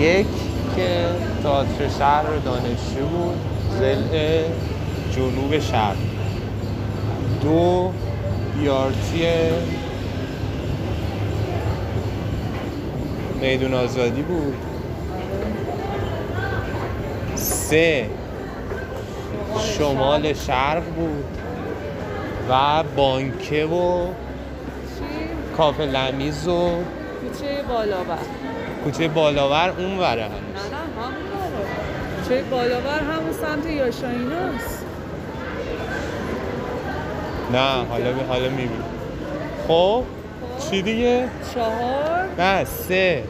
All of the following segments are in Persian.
یک که تئاتر شهر دانشجو بود زل جنوب شهر دو بیارتی میدون آزادی بود سه شمال شرق بود و بانکه و؟ کافه لمیز و کوچه بالاور کوچه بالاور اون وره هنوز. نه نه همون کوچه بالاور همون سمت یاشایناست نه حالا به حالا می‌بینی خب چی دیگه؟ چهار. نه سه.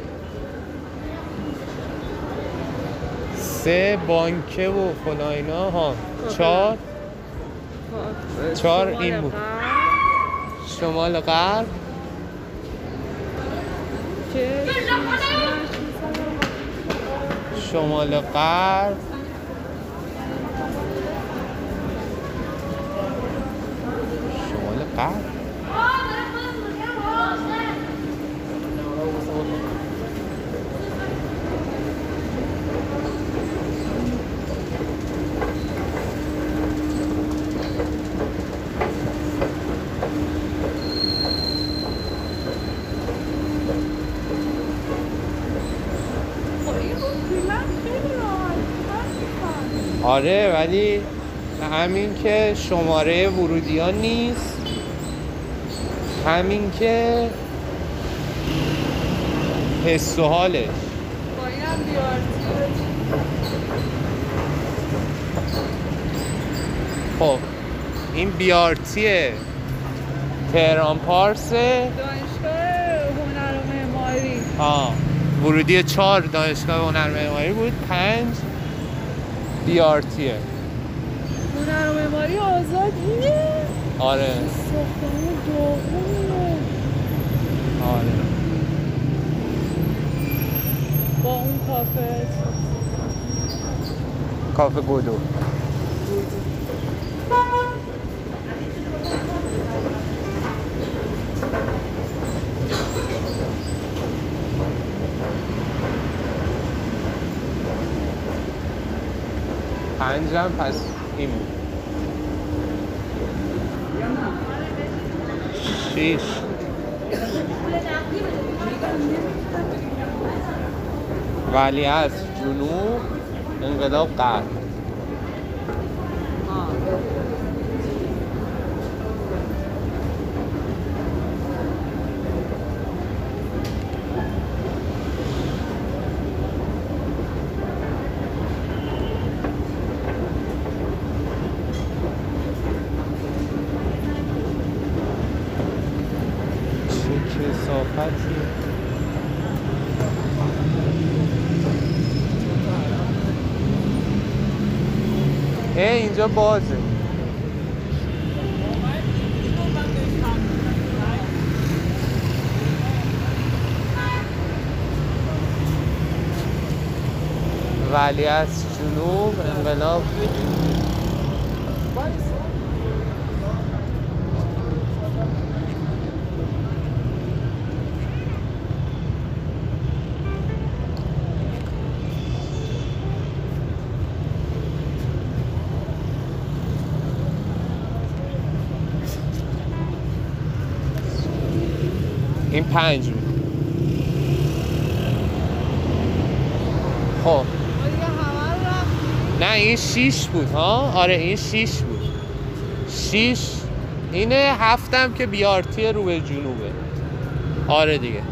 سه بانکه و فلا اینا ها. چهار. چهار شمال این بود. شمال غرب. که شمال غرب. شمال غرب؟ آره ولی همین که شماره ورودی ها نیست. همین که حس و حالش. خب این بیارتی تهران پارسه. دانشگاه هنر و معماری ها ورودی چهار دانشگاه هنر معماری بود. پنج. بیارتیه هنر و معماری آزاد اینه آره. ساختمون داغونه آره. با اون کافه. کافه گودو. پنجم پس این بود. شیش. ولی از جنوب انقلاب غرب چه کسافتی اه اینجا بازه ولی از جنوب انقلاب این پنج بود. خب. نه این شیش بود ها؟ آره این شیش بود. شیش. اینه هفتم که بیارتی رو به جنوبه. آره دیگه.